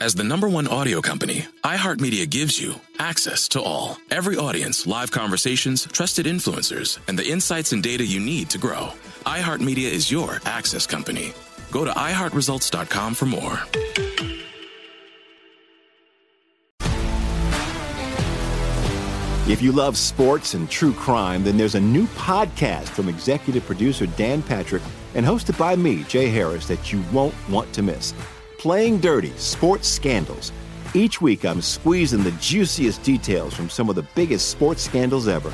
As the number one audio company, iHeartMedia gives you access to all. Every audience, live conversations, trusted influencers, and the insights and data you need to grow. iHeartMedia is your access company. Go to iHeartResults.com for more. If you love sports and true crime, then there's a new podcast from executive producer Dan Patrick and hosted by me, Jay Harris, that you won't want to miss. Playing Dirty Sports Scandals. Each week, I'm squeezing the juiciest details from some of the biggest sports scandals ever.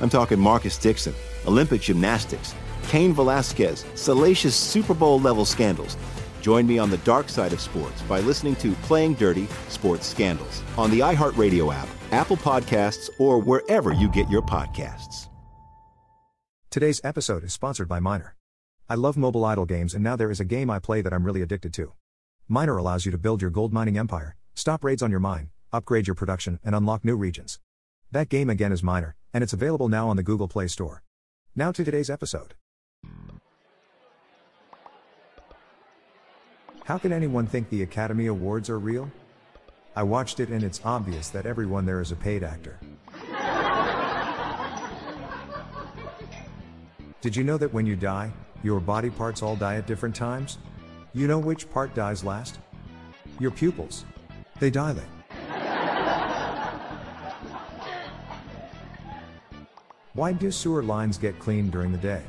I'm talking Marcus Dixon, Olympic gymnastics, Cain Velasquez, salacious Super Bowl level scandals. Join me on the dark side of sports by listening to Playing Dirty Sports Scandals on the iHeartRadio app, Apple Podcasts, or wherever you get your podcasts. Today's episode is sponsored by Miner. I love mobile idle games, and now there is a game I play that I'm really addicted to. Miner allows you to build your gold mining empire, stop raids on your mine, upgrade your production, and unlock new regions. That game again is Miner, and it's available now on the Google Play Store. Now to today's episode. How can anyone think the Academy Awards are real? I watched it and it's obvious that everyone there is a paid actor. Did you know that when you die, your body parts all die at different times? You know which part dies last? Your pupils. They dilate. Why do sewer lines get cleaned during the day?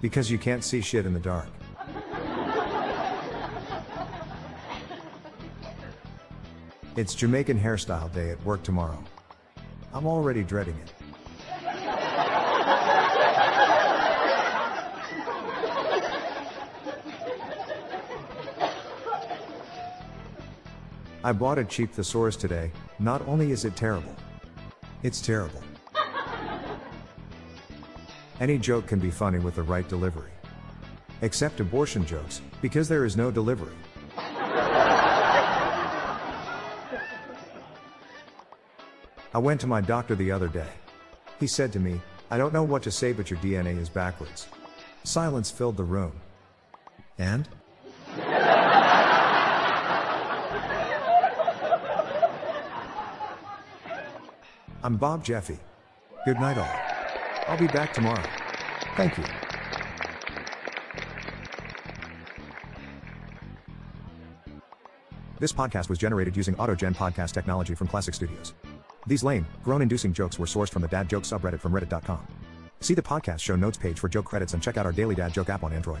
Because you can't see shit in the dark. It's Jamaican hairstyle day at work tomorrow. I'm already dreading it. I bought a cheap thesaurus today, not only is it terrible, it's terrible. Any joke can be funny with the right delivery. Except abortion jokes, because there is no delivery. I went to my doctor the other day. He said to me, I don't know what to say, but your DNA is backwards. Silence filled the room. And? I'm Bob Jeffy. Good night, all. I'll be back tomorrow. Thank you. This podcast was generated using AutoGen podcast technology from Klassic Studios. These lame, groan inducing jokes were sourced from the Dad Joke subreddit from Reddit.com. See the podcast show notes page for joke credits and check out our daily Dad Joke app on Android.